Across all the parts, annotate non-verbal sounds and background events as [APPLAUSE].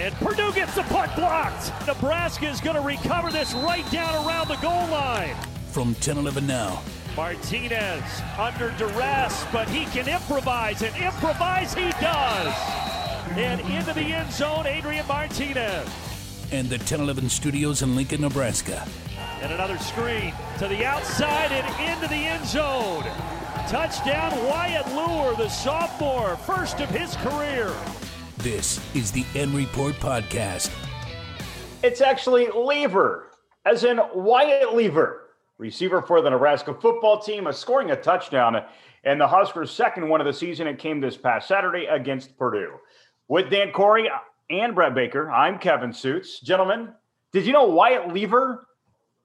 And Purdue gets the punt blocked. Nebraska is going to recover this right down around the goal line. From 10 11 now. Martinez under duress, but he can improvise, and improvise he does. And into the end zone, Adrian Martinez. And the 10 11 studios in Lincoln, Nebraska. And another screen to the outside and into the end zone. Touchdown, Wyatt Liewer, the sophomore, first of his career. This is the N Report Podcast. It's actually Liewer, as in Wyatt Liewer, receiver for the Nebraska football team, is scoring a touchdown and the Huskers' second one of the season. It came this past Saturday against Purdue. With Dan Corey and Brett Baker, I'm Kevin Sjuts. Gentlemen, did you know Wyatt Liewer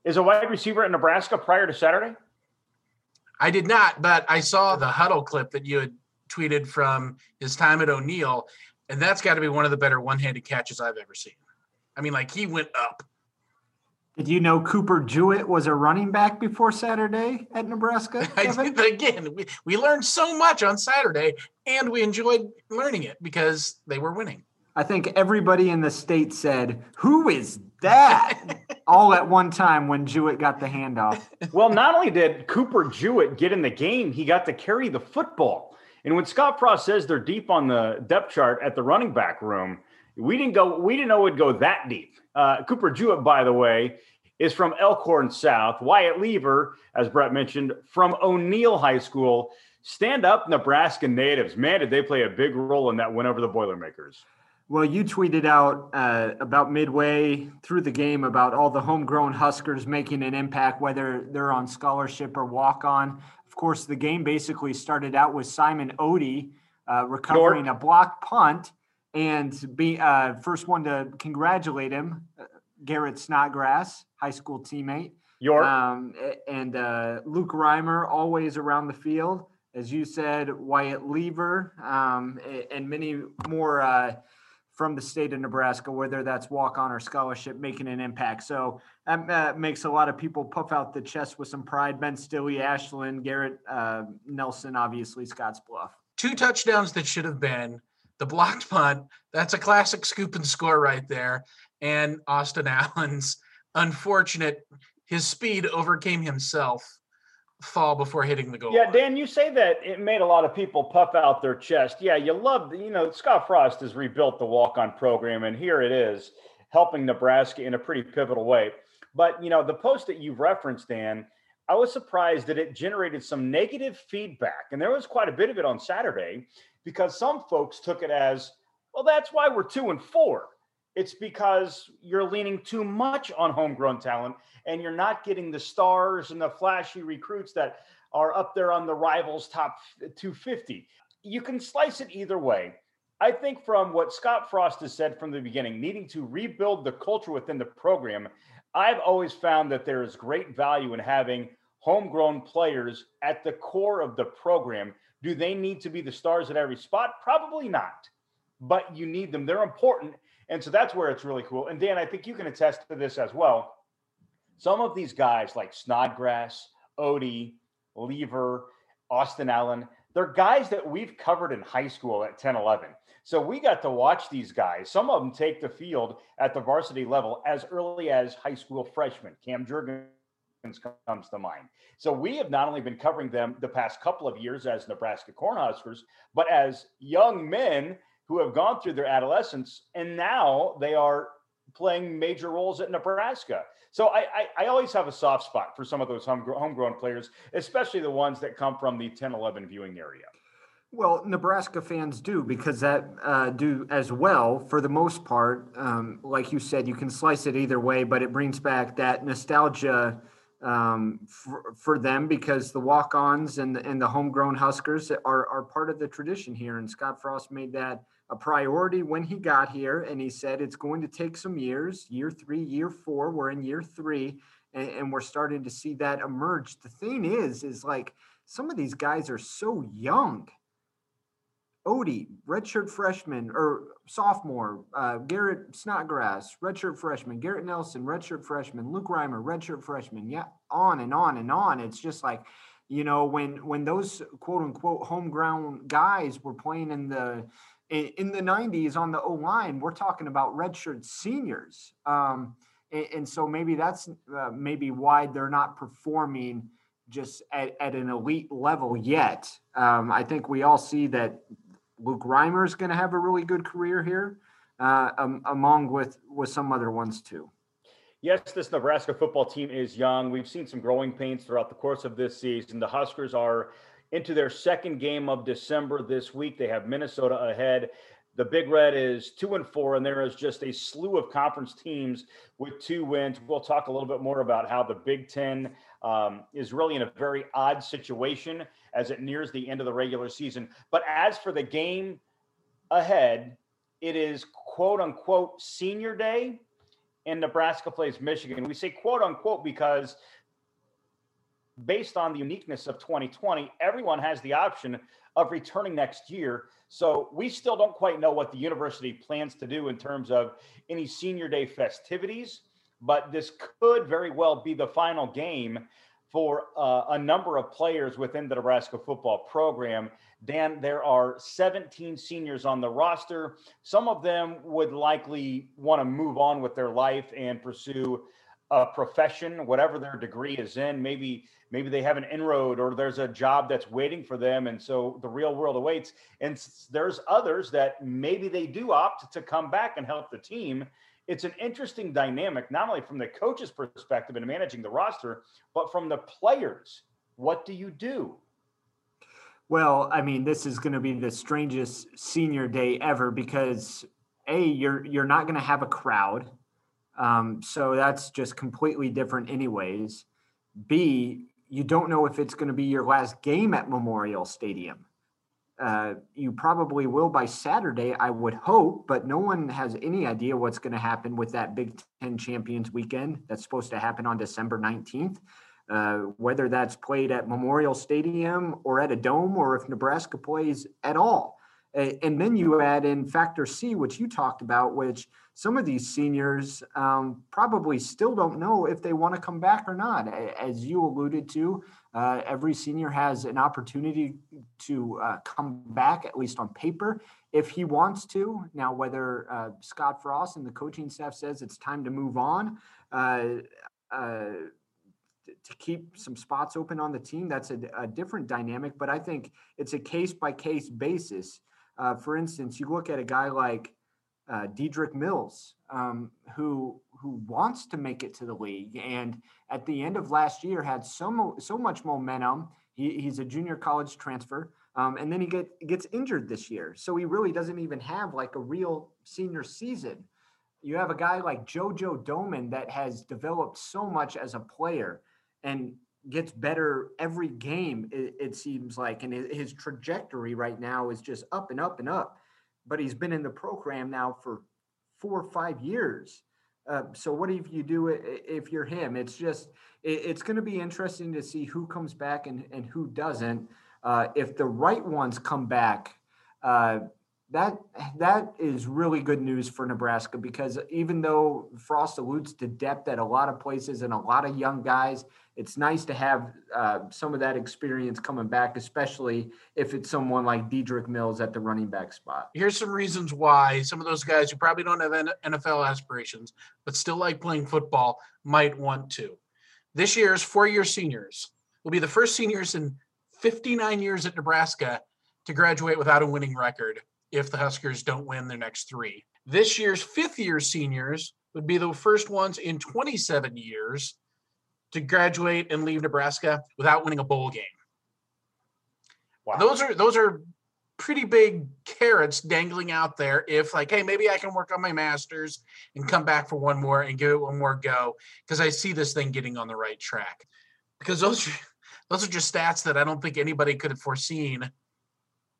is a wide receiver at Nebraska prior to Saturday? I did not, but I saw the Hudl clip that you had tweeted from his time at O'Neill, and that's got to be one of the better one-handed catches I've ever seen. I mean, like he went up. Did you know Cooper Jewett was a running back before Saturday at Nebraska? [LAUGHS] I did, again, we, we learned so much on Saturday, and we enjoyed learning it because they were winning. I think everybody in the state said, Who is that? [LAUGHS] All at one time when Jewett got the handoff. Well, not only did Cooper Jewett get in the game, he got to carry the football. And when Scott Frost says they're deep on the depth chart at the running back room, we didn't go, we didn't know it'd go that deep. Uh, Cooper Jewett, by the way, is from Elkhorn South. Wyatt Liewer, as Brett mentioned, from O'Neill High School. Stand up Nebraska natives. Man, did they play a big role in that win over the Boilermakers. Well, you tweeted out uh, about midway through the game about all the homegrown Huskers making an impact, whether they're on scholarship or walk on. Of course, the game basically started out with Simon Otte uh, recovering a blocked punt and be uh, first one to congratulate him, uh, Garrett Snodgrass, high school teammate. York. Um, and uh, Luke Reimer, always around the field. As you said, Wyatt Liewer, um, and many more uh, from the state of Nebraska, whether that's walk on or scholarship, making an impact. So that uh, makes a lot of people puff out the chest with some pride. Ben Stille, Ashland, Garrett uh, Nelson, obviously Scotts Bluff. Two touchdowns that should have been the blocked punt. That's a classic scoop and score right there. And Austin Allen's unfortunate, his speed overcame himself fall before hitting the goal. Yeah, Dan, you say that it made a lot of people puff out their chest. Yeah, you love, you know, Scott Frost has rebuilt the walk on program, and here it is helping Nebraska in a pretty pivotal way. But, you know, the post that you referenced, Dan, I was surprised that it generated some negative feedback. And there was quite a bit of it on Saturday because some folks took it as, well, that's why we're two and four. It's because you're leaning too much on homegrown talent and you're not getting the stars and the flashy recruits that are up there on the rivals top 250. You can slice it either way. I think from what Scott Frost has said from the beginning, needing to rebuild the culture within the program, I've always found that there is great value in having homegrown players at the core of the program. Do they need to be the stars at every spot? Probably not, but you need them. They're important and so that's where it's really cool. And Dan, I think you can attest to this as well. Some of these guys like Snodgrass, Otte, Liewer, Austin Allen, they're guys that we've covered in high school at 10, 11. So we got to watch these guys. Some of them take the field at the varsity level as early as high school freshmen. Cam Jurgens comes to mind. So we have not only been covering them the past couple of years as Nebraska Cornhuskers, but as young men who have gone through their adolescence and now they are playing major roles at Nebraska. So I, I, I always have a soft spot for some of those homegrown players, especially the ones that come from the 10 11 viewing area. Well, Nebraska fans do because that uh, do as well for the most part. Um, like you said, you can slice it either way, but it brings back that nostalgia um, for, for them because the walk-ons and the, and the homegrown Huskers are, are part of the tradition here. And Scott Frost made that a priority when he got here. And he said it's going to take some years year three, year four. We're in year three, and, and we're starting to see that emerge. The thing is, is like some of these guys are so young. Otte, redshirt freshman or sophomore, uh, Garrett Snodgrass, redshirt freshman, Garrett Nelson, redshirt freshman, Luke Reimer, redshirt freshman. Yeah, on and on and on. It's just like, you know, when when those quote unquote homegrown guys were playing in the In, in the 90s on the O line, we're talking about redshirt seniors. Um, and, and, so maybe that's uh, maybe why they're not performing just at, at an elite level yet. Um, I think we all see that Luke Reimer is going to have a really good career here, uh, um, among with with some other ones too. Yes, this Nebraska football team is young. We've seen some growing pains throughout the course of this season. The Huskers are into their second game of December this week. They have Minnesota ahead. The Big Red is two and four, and there is just a slew of conference teams with two wins. We'll talk a little bit more about how the Big Ten um, is really in a very odd situation as it nears the end of the regular season. But as for the game ahead, it is quote unquote senior day, and Nebraska plays Michigan. We say quote unquote because based on the uniqueness of 2020, everyone has the option of returning next year. So we still don't quite know what the university plans to do in terms of any senior day festivities, but this could very well be the final game for uh, a number of players within the Nebraska football program. Dan, there are 17 seniors on the roster. Some of them would likely want to move on with their life and pursue a profession, whatever their degree is in. Maybe maybe they have an inroad or there's a job that's waiting for them, and so the real world awaits. And there's others that maybe they do opt to come back and help the team. It's an interesting dynamic, not only from the coach's perspective in managing the roster, but from the players. What do you do? Well, I mean, this is going to be the strangest senior day ever because a you're you're not going to have a crowd um, so that's just completely different, anyways. B, you don't know if it's going to be your last game at Memorial Stadium. Uh, you probably will by Saturday, I would hope, but no one has any idea what's going to happen with that Big Ten Champions weekend that's supposed to happen on December 19th. Uh, whether that's played at Memorial Stadium or at a dome, or if Nebraska plays at all. And then you add in factor C, which you talked about, which some of these seniors um, probably still don't know if they want to come back or not. As you alluded to, uh, every senior has an opportunity to uh, come back, at least on paper, if he wants to. Now, whether uh, Scott Frost and the coaching staff says it's time to move on, uh, uh, to keep some spots open on the team, that's a, a different dynamic. But I think it's a case by case basis. Uh, for instance, you look at a guy like uh, Dedrick Mills, um, who who wants to make it to the league, and at the end of last year had so so much momentum. He, he's a junior college transfer, um, and then he get gets injured this year, so he really doesn't even have like a real senior season. You have a guy like JoJo Domann that has developed so much as a player, and gets better every game. It, it seems like, and his trajectory right now is just up and up and up but he's been in the program now for four or five years. Uh, so what if you do it if you're him? It's just it, it's going to be interesting to see who comes back and, and who doesn't. Uh, if the right ones come back, uh, that that is really good news for Nebraska because even though Frost alludes to depth at a lot of places and a lot of young guys, it's nice to have uh, some of that experience coming back, especially if it's someone like Dedrick Mills at the running back spot. Here's some reasons why some of those guys who probably don't have NFL aspirations, but still like playing football, might want to. This year's four year seniors will be the first seniors in 59 years at Nebraska to graduate without a winning record if the Huskers don't win their next three. This year's fifth year seniors would be the first ones in 27 years to graduate and leave Nebraska without winning a bowl game. Wow. Those are those are pretty big carrots dangling out there if like hey maybe i can work on my masters and come back for one more and give it one more go because i see this thing getting on the right track because those those are just stats that i don't think anybody could have foreseen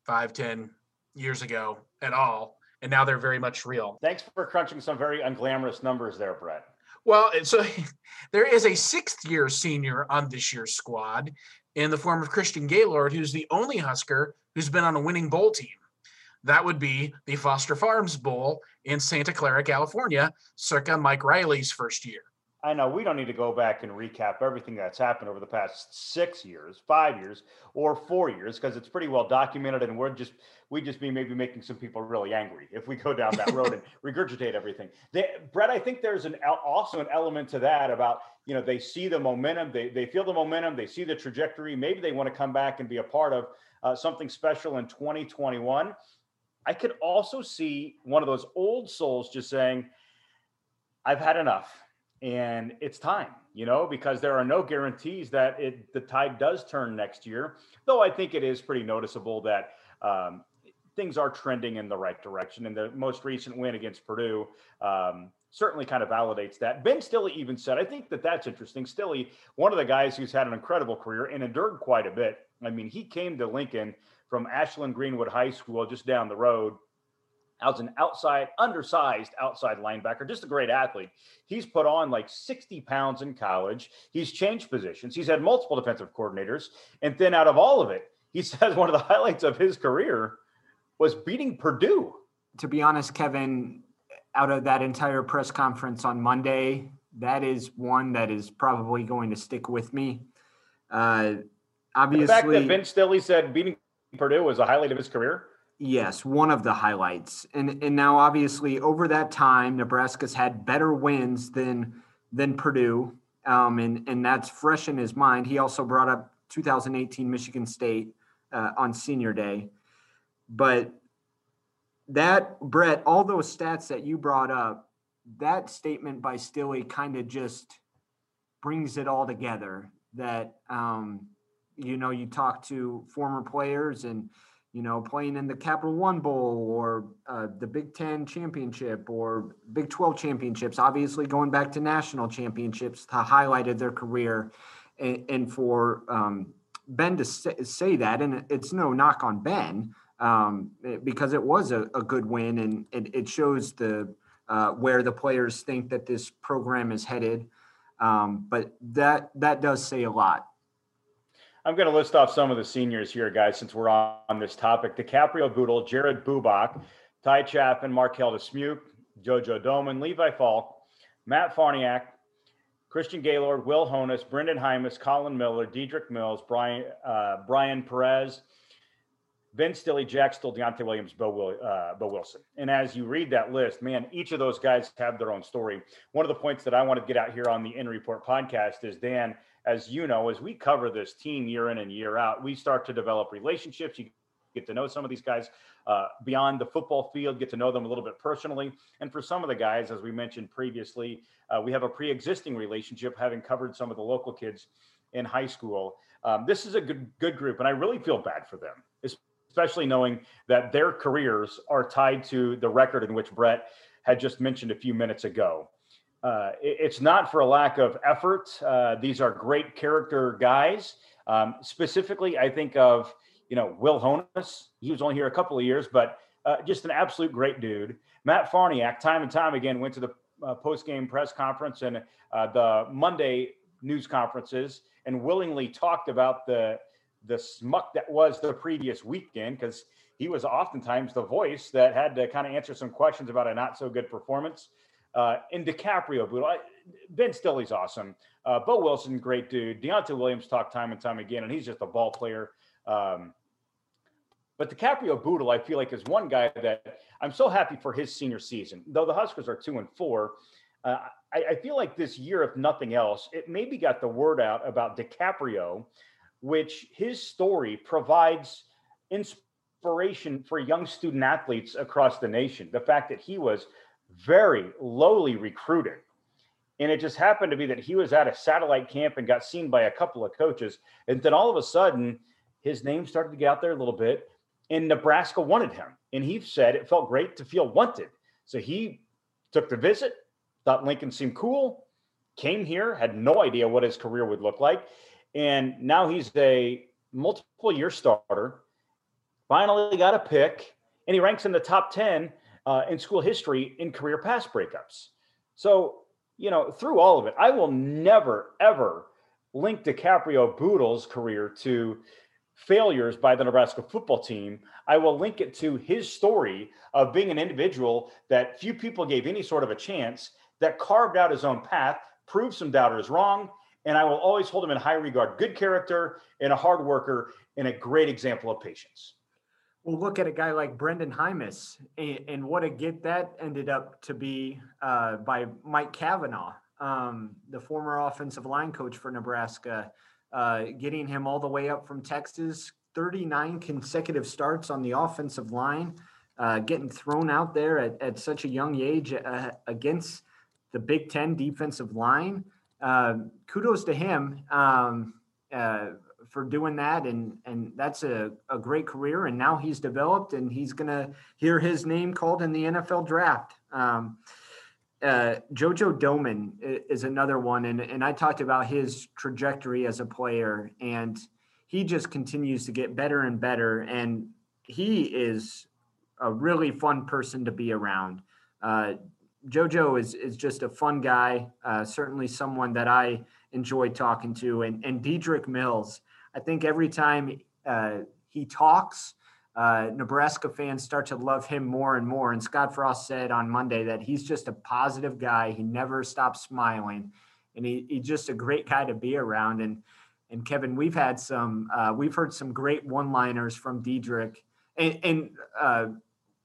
five ten years ago at all and now they're very much real thanks for crunching some very unglamorous numbers there brett well, so [LAUGHS] there is a sixth year senior on this year's squad in the form of Christian Gaylord, who's the only Husker who's been on a winning bowl team. That would be the Foster Farms Bowl in Santa Clara, California, circa Mike Riley's first year. I know we don't need to go back and recap everything that's happened over the past six years, five years, or four years, because it's pretty well documented, and we're just we just be maybe making some people really angry [LAUGHS] if we go down that road and [LAUGHS] regurgitate everything. They, Brett, I think there's an also an element to that about you know they see the momentum, they they feel the momentum, they see the trajectory. Maybe they want to come back and be a part of uh, something special in 2021. I could also see one of those old souls just saying, "I've had enough." And it's time you know because there are no guarantees that it the tide does turn next year though i think it is pretty noticeable that um, things are trending in the right direction and the most recent win against purdue um, certainly kind of validates that. Ben stille even said i think that that's interesting. Stille one of the guys who's had an incredible career and endured quite a bit. I mean he came to lincoln from ashland greenwood high school just down the road as an outside, undersized outside linebacker, just a great athlete. He's put on like 60 pounds in college. He's changed positions. He's had multiple defensive coordinators. And then out of all of it, he [LAUGHS] says one of the highlights of his career was beating Purdue. To be honest, Kevin, out of that entire press conference on Monday, that is one that is probably going to stick with me. Uh, obviously, the fact that Vince Stille said beating Purdue was a highlight of his career Yes, one of the highlights. And and now obviously over that time, Nebraska's had better wins than than Purdue. Um, and and that's fresh in his mind. He also brought up 2018 Michigan State uh, on Senior Day, but that Brett, all those stats that you brought up, that statement by Stille kind of just brings it all together. That um, you know, you talk to former players and you know, playing in the Capital One Bowl or uh, the Big Ten championship or Big 12 championships, obviously going back to national championships to highlighted their career. And, and for um, Ben to say, say, that, and it's no knock on Ben um, because it was a, a, good win and it, it shows the uh, where the players think that this program is headed. Um, but that that does say a lot I'm going to list off some of the seniors here, guys, since we're on this topic. DiCaprio Bootle, Jared Bubak, Ty Chaffin, Marquel Dismuke, Jojo Domann, Levi Falck, Matt Farniok, Christian Gaylord, Will Honas, Brenden Jaimes, Colin Miller, Dedrick Mills, Brian uh, Brian Perez, Ben Stille, Jack Stoll, Deontai Williams, Bo, Will, uh, Bo Wilson. And as you read that list, man, each of those guys have their own story. One of the points that I want to get out here on the In Report podcast is Dan as you know, as we cover this team year in and year out, we start to develop relationships. You get to know some of these guys uh, beyond the football field, get to know them a little bit personally. And for some of the guys, as we mentioned previously, uh, we have a pre existing relationship having covered some of the local kids in high school. Um, this is a good, good group, and I really feel bad for them, especially knowing that their careers are tied to the record in which Brett had just mentioned a few minutes ago. Uh, it, it's not for a lack of effort. Uh, these are great character guys. Um, specifically, I think of you know Will Honas. He was only here a couple of years, but uh, just an absolute great dude. Matt Farniok, time and time again, went to the uh, post game press conference and uh, the Monday news conferences and willingly talked about the the smuck that was the previous weekend because he was oftentimes the voice that had to kind of answer some questions about a not so good performance. Uh, and DiCaprio, but Ben Stille's awesome. Uh, Bo Wilson, great dude. Deontai Williams talked time and time again, and he's just a ball player. Um, but DiCaprio Bootle, I feel like, is one guy that I'm so happy for his senior season. Though the Huskers are two and four, uh, I, I, feel like this year, if nothing else, it maybe got the word out about DiCaprio, which his story provides inspiration for young student athletes across the nation. The fact that he was very lowly recruited. And it just happened to be that he was at a satellite camp and got seen by a couple of coaches. And then all of a sudden, his name started to get out there a little bit. And Nebraska wanted him. And he said it felt great to feel wanted. So he took the visit, thought Lincoln seemed cool, came here, had no idea what his career would look like. And now he's a multiple year starter, finally got a pick, and he ranks in the top 10 uh, in school history in career pass breakups. So, you know, through all of it, I will never, ever link DiCaprio Bootle's career to failures by the Nebraska football team. I will link it to his story of being an individual that few people gave any sort of a chance, that carved out his own path, proved some doubters wrong, and I will always hold him in high regard. Good character and a hard worker and a great example of patience. Well, look at a guy like Brenden Jaimes and, and what a get that ended up to be uh, by Mike Cavanaugh, um, the former offensive line coach for Nebraska, uh, getting him all the way up from Texas, 39 consecutive starts on the offensive line, uh, getting thrown out there at, at such a young age uh, against the Big Ten defensive line. Uh, kudos to him. Um, uh, for doing that and and that's a, a great career and now he's developed and he's gonna hear his name called in the NFL draft. Um, uh, Jojo Domann is another one, and and I talked about his trajectory as a player, and he just continues to get better and better, and he is a really fun person to be around. Uh, Jojo is is just a fun guy, uh, certainly someone that I enjoy talking to, and and Dedrick Mills I think every time uh, he talks, uh, Nebraska fans start to love him more and more. And Scott Frost said on Monday that he's just a positive guy. He never stops smiling, and he, he's just a great guy to be around. And and Kevin, we've had some, uh, we've heard some great one-liners from Dedrick, and, and uh,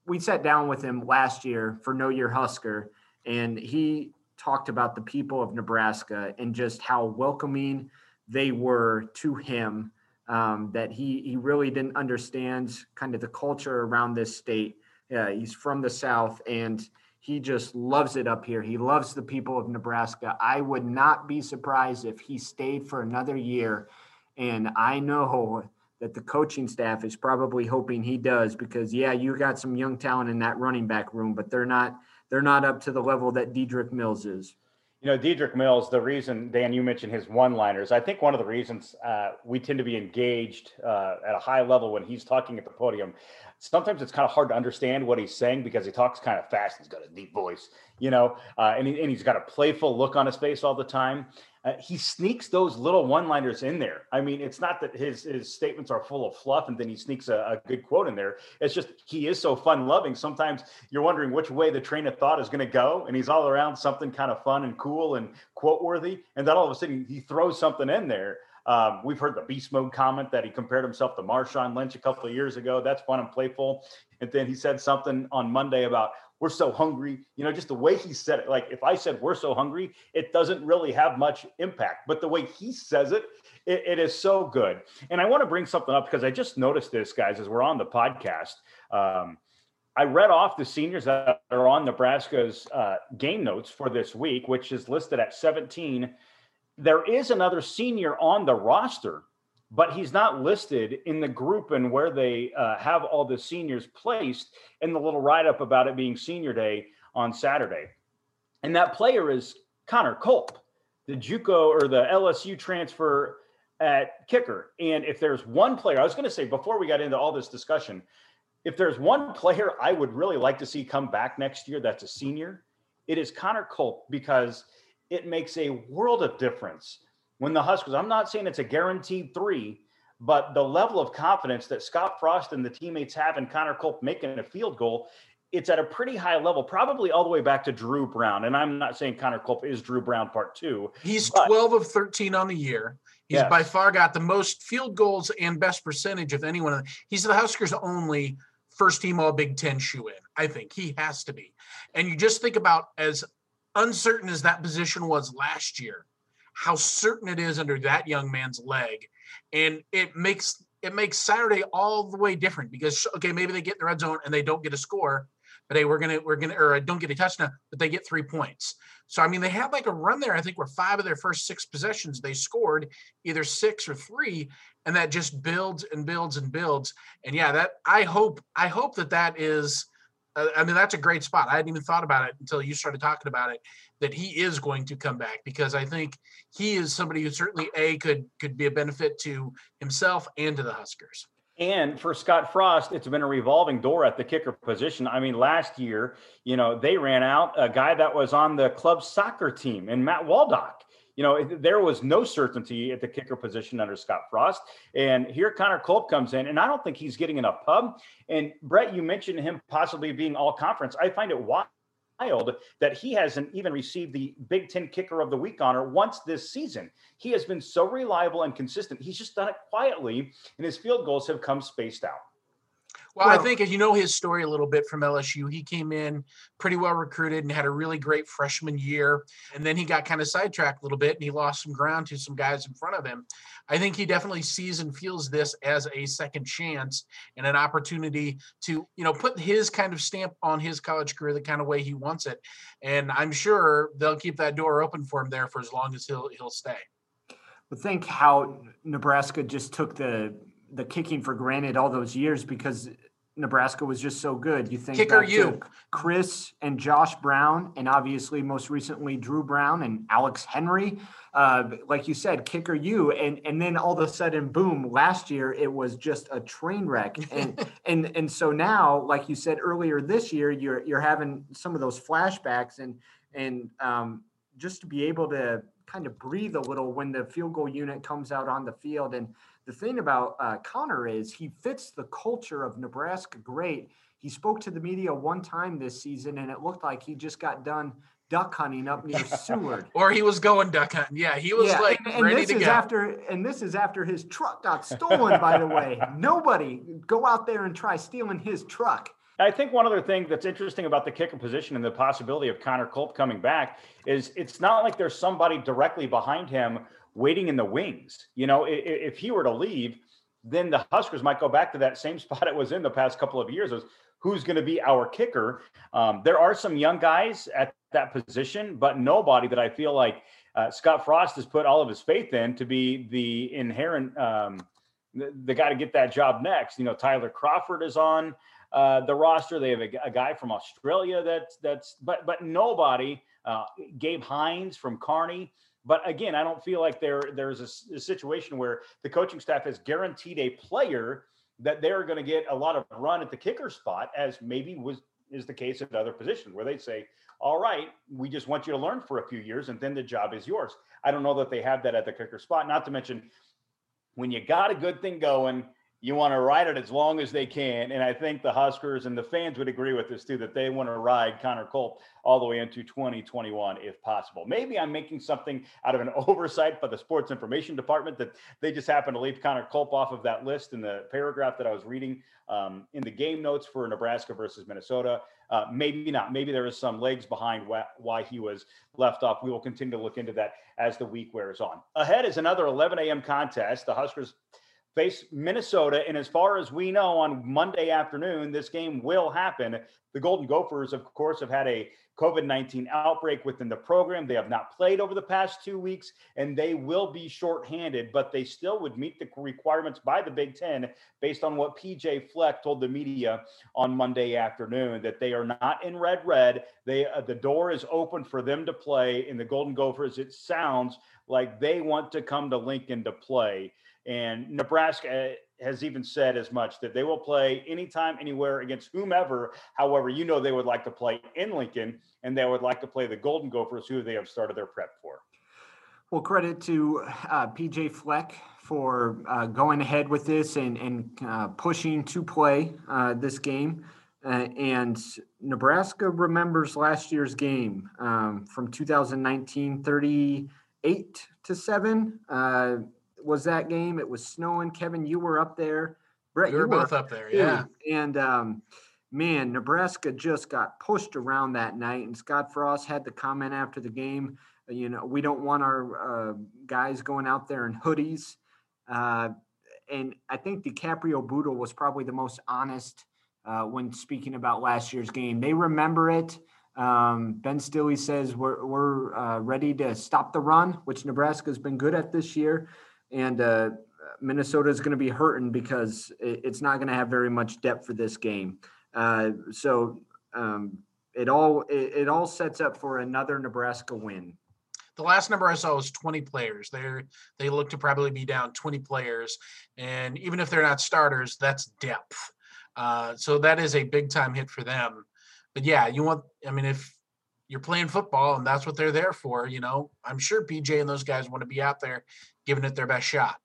we sat down with him last year for Know Your Husker, and he talked about the people of Nebraska and just how welcoming they were to him. Um, that he he really didn't understand kind of the culture around this state. Uh, he's from the South and he just loves it up here. He loves the people of Nebraska. I would not be surprised if he stayed for another year. And I know that the coaching staff is probably hoping he does because yeah, you got some young talent in that running back room, but they're not they're not up to the level that Dedrick Mills is. You know, Dedrick Mills, the reason, Dan, you mentioned his one liners. I think one of the reasons uh, we tend to be engaged uh, at a high level when he's talking at the podium, sometimes it's kind of hard to understand what he's saying because he talks kind of fast. He's got a deep voice, you know, uh, and, he, and he's got a playful look on his face all the time uh, he sneaks those little one-liners in there. I mean, it's not that his his statements are full of fluff and then he sneaks a, a good quote in there. It's just he is so fun-loving. Sometimes you're wondering which way the train of thought is going to go, and he's all around something kind of fun and cool and quote-worthy, and then all of a sudden he throws something in there. Um, we've heard the beast mode comment that he compared himself to Marshawn Lynch a couple of years ago. That's fun and playful. And then he said something on Monday about we're so hungry. You know, just the way he said it. Like if I said we're so hungry, it doesn't really have much impact. But the way he says it, it, it is so good. And I want to bring something up because I just noticed this, guys, as we're on the podcast. Um, I read off the seniors that are on Nebraska's uh, game notes for this week, which is listed at 17. There is another senior on the roster but he's not listed in the group and where they uh, have all the seniors placed in the little write up about it being senior day on Saturday. And that player is Connor Culp, the Juco or the LSU transfer at kicker. And if there's one player, I was going to say before we got into all this discussion, if there's one player I would really like to see come back next year that's a senior, it is Connor Culp because it makes a world of difference when the Huskers, I'm not saying it's a guaranteed three, but the level of confidence that Scott Frost and the teammates have in Connor Culp making a field goal, it's at a pretty high level, probably all the way back to Drew Brown. And I'm not saying Connor Culp is Drew Brown part two. He's but, 12 of 13 on the year. He's yes. by far got the most field goals and best percentage of anyone. He's the Huskers' only first team All Big Ten shoe in. I think he has to be. And you just think about as uncertain as that position was last year how certain it is under that young man's leg, and it makes it makes Saturday all the way different because okay, maybe they get in the red zone and they don't get a score, but hey, we're gonna we're gonna or don't get a touchdown, but they get three points. So I mean, they had like a run there. I think where five of their first six possessions they scored either six or three, and that just builds and builds and builds. And yeah, that I hope I hope that that is uh, I mean, that's a great spot. I hadn't even thought about it until you started talking about it. That he is going to come back because I think he is somebody who certainly a could could be a benefit to himself and to the Huskers. And for Scott Frost, it's been a revolving door at the kicker position. I mean, last year, you know, they ran out a guy that was on the club soccer team, and Matt Waldock you know, there was no certainty at the kicker position under Scott Frost. And here Connor Culp comes in, and I don't think he's getting enough pub. And Brett, you mentioned him possibly being all conference. I find it wild that he hasn't even received the Big Ten Kicker of the Week honor once this season. He has been so reliable and consistent. He's just done it quietly, and his field goals have come spaced out. Well, well, I think as you know his story a little bit from LSU, he came in pretty well recruited and had a really great freshman year. And then he got kind of sidetracked a little bit and he lost some ground to some guys in front of him. I think he definitely sees and feels this as a second chance and an opportunity to, you know, put his kind of stamp on his college career the kind of way he wants it. And I'm sure they'll keep that door open for him there for as long as he'll he'll stay. But think how Nebraska just took the the kicking for granted all those years because Nebraska was just so good. You think kicker you Kris and Josh Brown, and obviously most recently Drew Brown and Alex Henery. Uh, like you said, kicker you, and and then all of a sudden, boom! Last year it was just a train wreck, [LAUGHS] and and and so now, like you said earlier this year, you're you're having some of those flashbacks, and and um, just to be able to kind of breathe a little when the field goal unit comes out on the field and the thing about uh, Connor is he fits the culture of Nebraska great. He spoke to the media one time this season, and it looked like he just got done duck hunting up near [LAUGHS] Seward. or he was going duck hunting. Yeah, he was yeah, like and, and ready this to is go. After, and this is after his truck got stolen, by the way. [LAUGHS] Nobody go out there and try stealing his truck. I think one other thing that's interesting about the kicker position and the possibility of Connor Culp coming back is it's not like there's somebody directly behind him waiting in the wings. You know, if, if he were to leave, then the Huskers might go back to that same [LAUGHS] spot it was in the past couple of years. Was who's going to be our kicker? Um, there are some young guys at that position, but nobody that I feel like uh, Scott Frost has put all of his faith in to be the inherent um, the, the, guy to get that job next. You know, Tyler Crawford is on uh, the roster. They have a, a, guy from Australia that's that's but but nobody. Uh, Gabe Heins from Kearney. But again, I don't feel like there there's a, a situation where the coaching staff has guaranteed a player that they're going to get a lot of run at the kicker spot, as maybe was is the case at other positions where they say, "All right, we just want you to learn for a few years, and then the job is yours." I don't know that they have that at the kicker spot. Not to mention, when you got a good thing going, you want to ride it as long as they can. And I think the Huskers and the fans would agree with this too, that they want to ride Connor Culp all the way into 2021 if possible. Maybe I'm making something out of an [LAUGHS] oversight by the sports information department that they just happened to leave Connor Culp off of that list in the paragraph that I was reading um, in the game notes for Nebraska versus Minnesota. Uh, maybe not. Maybe there is some legs behind wh- why he was left off. We will continue to look into that as the week wears on. Ahead is another 11 a.m. contest. The Huskers face Minnesota. And as far as we know, on Monday afternoon, this game will happen. The Golden Gophers, of course, have had a COVID 19 outbreak within the program. They have not played over the past two weeks, and they will be shorthanded, but they still would meet the requirements by the Big Ten based on what PJ Fleck told the media on Monday afternoon that they are not in red red. They uh, the door is open for them to play in the Golden Gophers. It sounds like they want to come to Lincoln to play. And Nebraska eh, has even said as much that they will play anytime, anywhere against whomever. However, you know they would like to play in Lincoln and they would like to play the Golden Gophers, who they have started their prep for. Well, credit to uh, PJ Fleck for uh, going ahead with this and, and uh, pushing to play uh, this game. Uh, and Nebraska remembers last year's game um, from 2019, 38 to 7 uh, was that game. It was snowing. Kevin, you were up there. Brett, we were you both up there, yeah. And um, man, Nebraska just got pushed around that night. And Scott Frost had the comment after the game. Uh, you know, we don't want our uh, guys going out there in hoodies. Uh, and I think DiCaprio Bootle was probably the most honest uh, when speaking about last year's game. They remember it. Um, ben Stille says we're, we're uh, ready to stop the run, which Nebraska's been good at this year and uh, Minnesota is going to be hurting because it's not going to have very much depth for this game. Uh, so um, it all it, it, all sets up for another Nebraska win. The last number I saw was 20 players. They they look to probably be down 20 players, and even if they're not starters, that's depth. Uh, so that is a big time hit for them. But yeah, you want. I mean, if you're playing football and that's what they're there for, you know, I'm sure PJ and those guys want to be out there giving it their best shot.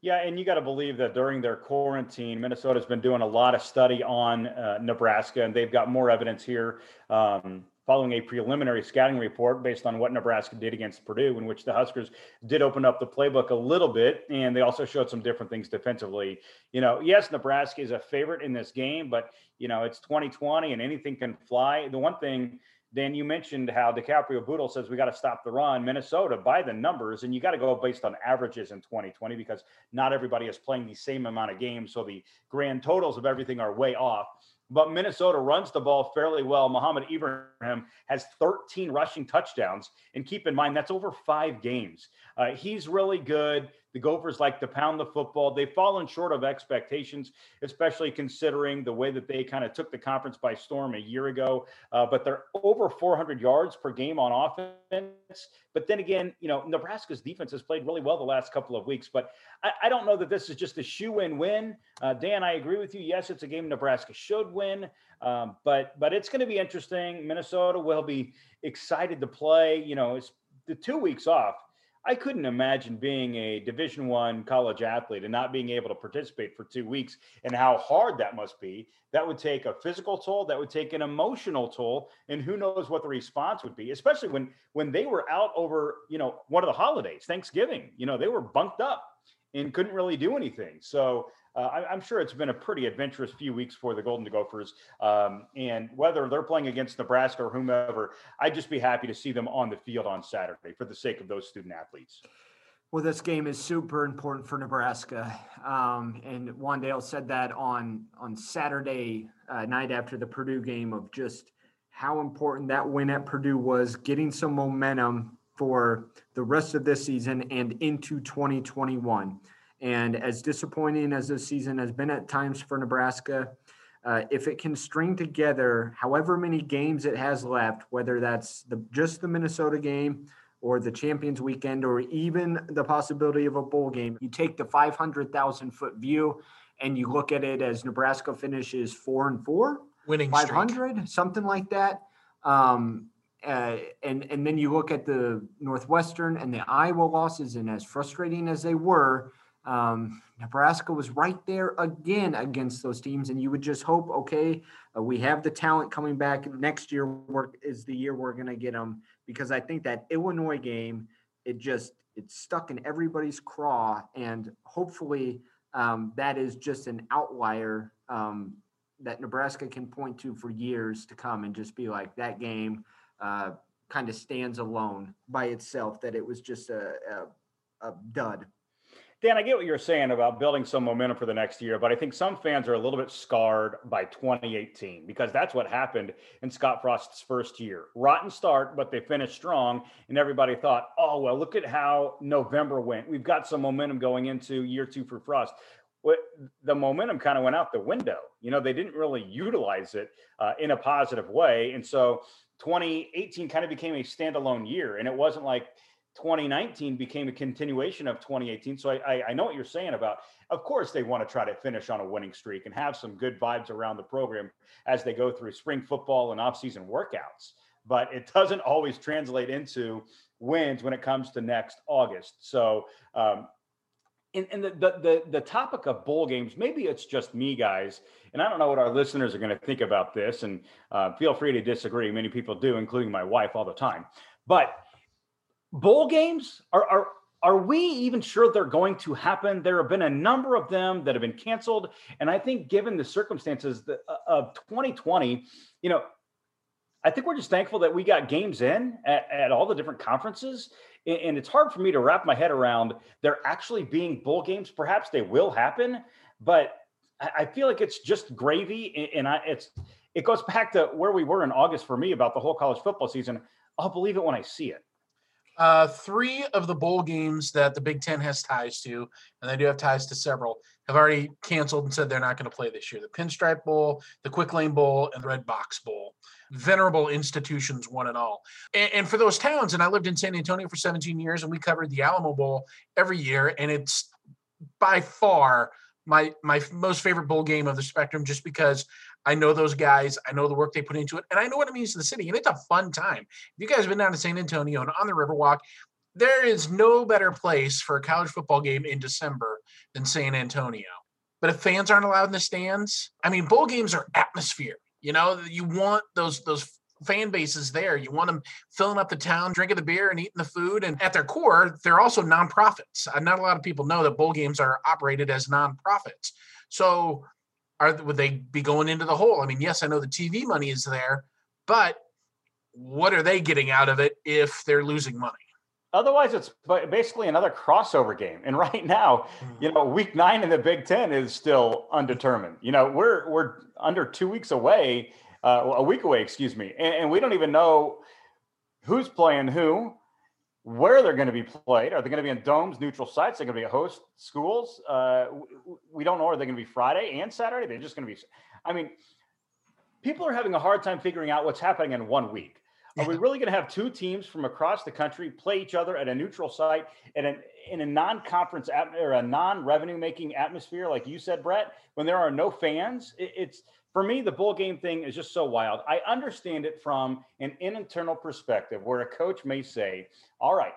Yeah, and you got to believe that during their quarantine, Minnesota's been doing a lot of study on uh, Nebraska, and they've got more evidence here um, following a preliminary scouting report based on what Nebraska did against Purdue, in which the Huskers did open up the playbook a little bit, and they also showed some different things defensively. You know, yes, Nebraska is a favorite in this game, but you know it's 2020 and anything can fly. The one thing. Dan, you mentioned how DiCaprio Bootle says we got to stop the run. Minnesota, by the numbers, and you got to go based on averages in 2020 because not everybody is playing the same amount of games. So the grand totals of everything are way off but Minnesota runs the ball fairly well. Mohamed Ibrahim has 13 rushing touchdowns. And keep in mind, that's over five games. Uh, he's really good. The Gophers like to pound the football. They've fallen short of expectations, especially considering the way that they kind of took the conference by storm a year ago. Uh, but they're over 400 yards per game on offense. But then again, you know, Nebraska's defense has played really well the last couple of weeks. But I, I don't know that this is just a shoe in win. Uh, Dan, I agree with you. Yes, it's a game Nebraska should win. Um, but but it's going to be interesting. Minnesota will be excited to play. You know, it's the two weeks off I couldn't imagine being a Division One college athlete and not being able to participate for two weeks, and how hard that must be. That would take a physical toll. That would take an emotional toll, and who knows what the response would be. Especially when when they were out over you know one of the holidays, Thanksgiving. You know they were bunked up and couldn't really do anything. So I, am sure it's been a pretty adventurous few weeks for the Golden Gophers. Um, and whether they're playing against Nebraska or whomever, I'd just be happy to see them on the field on Saturday for the sake of those student athletes. Well, this game is super important for Nebraska, um, and Wan'Dale said that on on Saturday uh, night after the Purdue game of just how important that win at Purdue was, getting some momentum for the rest of this season and into 2021. And as disappointing as this season has been at times for Nebraska, uh, if it can string together however many games it has left, whether that's the just the Minnesota game or the Champions Weekend or even the possibility of a bowl game, you take the 500,000 foot view and you look at it as Nebraska finishes four and four, winning 500, streak. something like that. Um, uh, and and then you look at the Northwestern and the Iowa losses, and as frustrating as they were, um, Nebraska was right there again against those teams, and you would just hope, okay, uh, we have the talent coming back next year. Work is the year we're going to get them because I think that Illinois game, it just it's stuck in everybody's craw, and hopefully um, that is just an outlier um, that Nebraska can point to for years to come, and just be like that game uh, kind of stands alone by itself. That it was just a, a, a dud. Dan, I get what you're saying about building some momentum for the next year, but I think some fans are a little bit scarred by 2018 because that's what happened in Scott Frost's first year. Rotten start, but they finished strong, and everybody thought, oh, well, look at how November went. We've got some momentum going into year two for Frost. The momentum kind of went out the window. You know, they didn't really utilize it uh, in a positive way. And so 2018 kind of became a standalone year, and it wasn't like, 2019 became a continuation of 2018. So I, I, know what you're saying about, of course, they want to try to finish on a winning streak and have some good vibes around the program as they go through spring football and offseason workouts. But it doesn't always translate into wins when it comes to next August. So, um, and, and the, the, the the topic of bowl games, maybe it's just me, guys, and I don't know what our listeners are going to think about this. And uh, feel free to disagree. Many people do, including my wife, all the time. But bowl games are, are are we even sure they're going to happen? There have been a number of them that have been canceled, and I think given the circumstances uh, of 2020, you know, I think we're just thankful that we got games in at, at all the different conferences. And it's hard for me to wrap my head around there actually being bowl games. Perhaps they will happen, but I feel like it's just gravy. And I, it's it goes back to where we were in August for me about the whole college football season. I'll believe it when I see it. Uh, three of the bowl games that the Big Ten has ties to, and they do have ties to several, have already canceled and said they're not going to play this year. The Pinstripe Bowl, the Quick Lane Bowl, and the Red Box Bowl. Venerable institutions, one and all. And, and for those towns, and I lived in San Antonio for 17 years, and we covered the Alamo Bowl every year, and it's by far my my most favorite bowl game of the spectrum just because I know those guys. I know the work they put into it, and I know what it means to the city. And it's a fun time. If you guys have been down to San Antonio and on the Riverwalk, there is no better place for a college football game in December than San Antonio. But if fans aren't allowed in the stands, I mean, bowl games are atmosphere. You know, you want those those fan bases there. You want them filling up the town, drinking the beer and eating the food. And at their core, they're also nonprofits. Uh, not a lot of people know that bowl games are operated as nonprofits. So are would they be going into the hole? I mean, yes, I know the TV money is there, but what are they getting out of it if they're losing money? Otherwise, it's basically another crossover game. And [LAUGHS] right now, mm-hmm. you know, week nine in the Big Ten is still undetermined. You know, we're we're under two weeks away, uh, a week away, excuse me, and, and we don't even know who's playing who, where they're going to be played. Are they going to be in domes, neutral sites? Are They're going to be at host schools. Uh, we don't know. Are they going to be Friday and Saturday? They're just going to be. I mean, people are having a hard time figuring out what's happening in one week. Are we really going to have two teams from across the country play each other at a neutral site in a, in a non-conference at, or a non-revenue making atmosphere, like you said, Brett, when there are no fans? It, it's for me, the bowl game thing is just so wild. I understand it from an internal perspective where a coach may say, all right,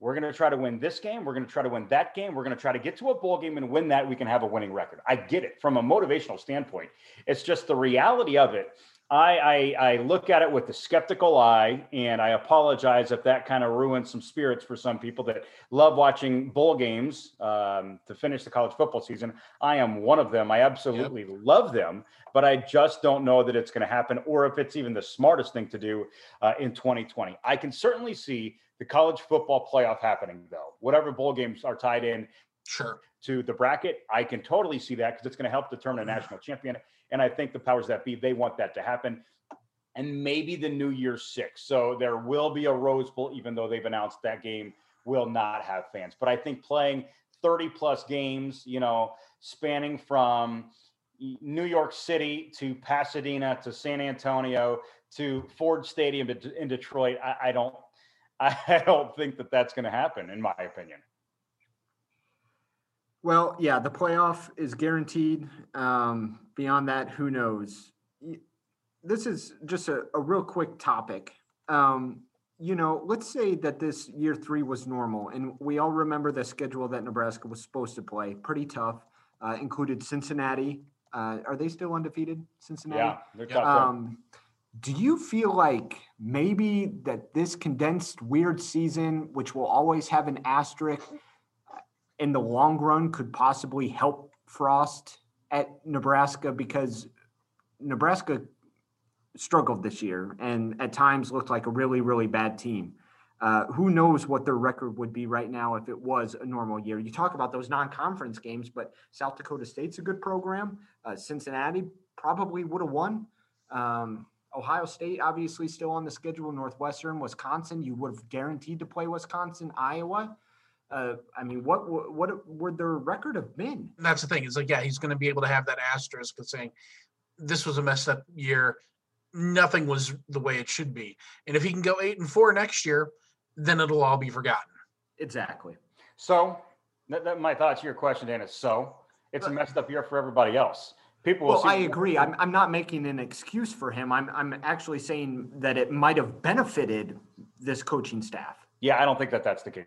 we're going to try to win this game. We're going to try to win that game. We're going to try to get to a bowl game and win that. We can have a winning record. I get it from a motivational standpoint. It's just the reality of it I, I, I look at it with a skeptical eye, and I apologize if that kind of ruins some spirits for some people that love watching bowl games um, to finish the college football season. I am one of them. I absolutely yep. love them, but I just don't know that it's going to happen, or if it's even the smartest thing to do uh, in 2020. I can certainly see the college football playoff happening, though. Whatever bowl games are tied in, sure, to the bracket, I can totally see that because it's going to help determine a national champion. And I think the powers that be, they want that to happen. And maybe the New Year's Six. So there will be a Rose Bowl, even though they've announced that game will not have fans. But I think playing 30 plus games, you know, spanning from New York City to Pasadena to San Antonio to Ford Stadium in Detroit, I, I don't, [LAUGHS] I don't think that that's going to happen, in my opinion. Well, yeah, the playoff is guaranteed. Um, beyond that, who knows? This is just a, a real quick topic. Um, you know, let's say that this year three was normal, and we all remember the schedule that Nebraska was supposed to play. Pretty tough. Uh, included Cincinnati. Uh, are they still undefeated? Cincinnati. Yeah, they're tough. Um, do you feel like maybe that this condensed weird season, which will always have an asterisk, in the long run could possibly help Frost at Nebraska because Nebraska struggled this year and at times looked like a really, really bad team. Uh, who knows what their record would be right now if it was a normal year? You talk about those non-conference games, but South Dakota State's a good program. Uh, Cincinnati probably would have won. Um, Ohio State obviously still on the schedule. Northwestern, Wisconsin, you would have guaranteed to play Wisconsin, Iowa uh, I mean, what what would their record have been? That's the thing. It's like, yeah, he's going to be able to have that asterisk of saying this was a messed up year. Nothing was the way it should be. And if he can go eight and four next year, then it'll all be forgotten. Exactly. So, that, that my thoughts. Your question, Dan, is so it's a messed up year for everybody else. People. well, I agree. I'm, I'm not making an excuse for him. I'm I'm actually saying that it might have benefited this coaching staff. Yeah, I don't think that that's the case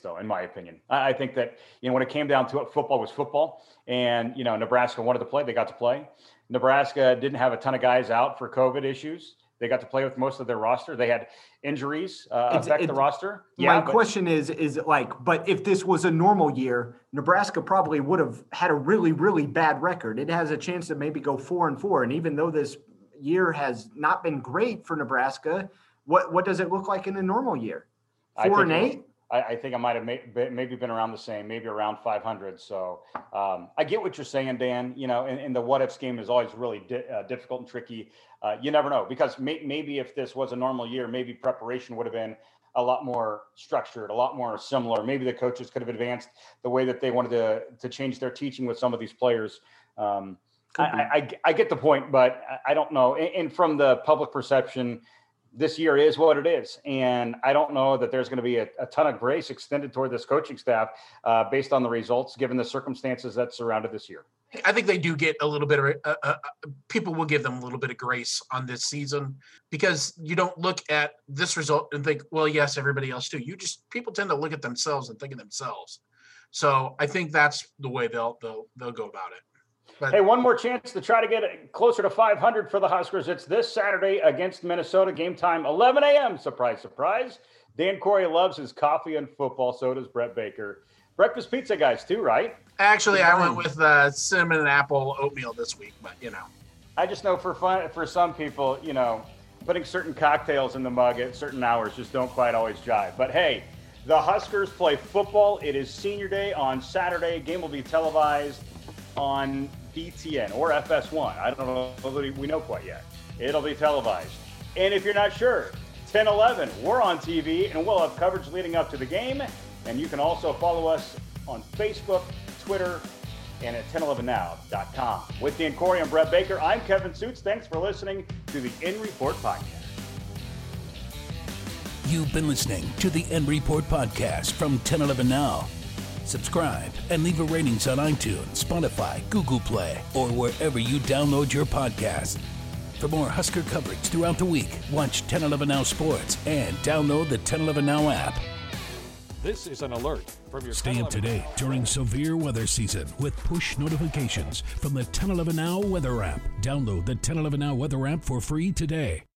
though, in my opinion. I think that, you know, when it came down to it, football was football. And, you know, Nebraska wanted to play, they got to play. Nebraska didn't have a ton of guys out for COVID issues. They got to play with most of their roster. They had injuries uh, affect the roster. Yeah, my but, question is, is like, but if this was a normal year, Nebraska probably would have had a really, really bad record. It has a chance to maybe go four and four. And even though this year has not been great for Nebraska, what what does it look like in a normal year? Four and eight. I, I think I might have maybe been around the same, maybe around 500. So um, I get what you're saying, Dan. You know, and, and the what ifs game is always really di- uh, difficult and tricky. Uh, you never know because may- maybe if this was a normal year, maybe preparation would have been a lot more structured, a lot more similar. Maybe the coaches could have advanced the way that they wanted to to change their teaching with some of these players. Um, I, I, I, get the point, but I don't know. And, and from the public perception, this year is what it is. And I don't know that there's going to be a, a ton of grace extended toward this coaching staff uh, based on the results, given the circumstances that surrounded this year. I think they do get a little bit of uh, uh, people will give them a little bit of grace on this season because you don't look at this result and think, well, yes, everybody else do. You just people tend to look at themselves and think of themselves. So I think that's the way they'll they'll they'll go about it. But, hey, one more chance to try to get closer to 500 for the Huskers. It's this Saturday against Minnesota. Game time 11 a.m. Surprise, surprise. Dan Corey loves his coffee and football. So does Brett Baker. Breakfast pizza guys too, right? Actually, I went with uh, cinnamon and apple oatmeal this week, but you know. I just know for fun for some people, you know, putting certain cocktails in the mug at certain hours just don't quite always jive. But hey, the Huskers play football. It is senior day on Saturday. Game will be televised on BTN or FS1. I don't know we know quite yet. It'll be televised. And if you're not sure, 10 11, we're on TV and we'll have coverage leading up to the game. And you can also follow us on Facebook, Twitter, and at 1011now.com. With Dan Corey and Brett Baker, I'm Kevin Sjuts. Thanks for listening to the In Report Podcast. You've been listening to the End Report Podcast from 1011 Now. Subscribe and leave a ratings on iTunes, Spotify, Google Play, or wherever you download your podcast. For more Husker coverage throughout the week, watch 1011 Now Sports and download the 1011 Now app. This is an alert from your Stay up to date during severe weather season with push notifications from the 1011 Now weather app. Download the 1011 Now weather app for free today.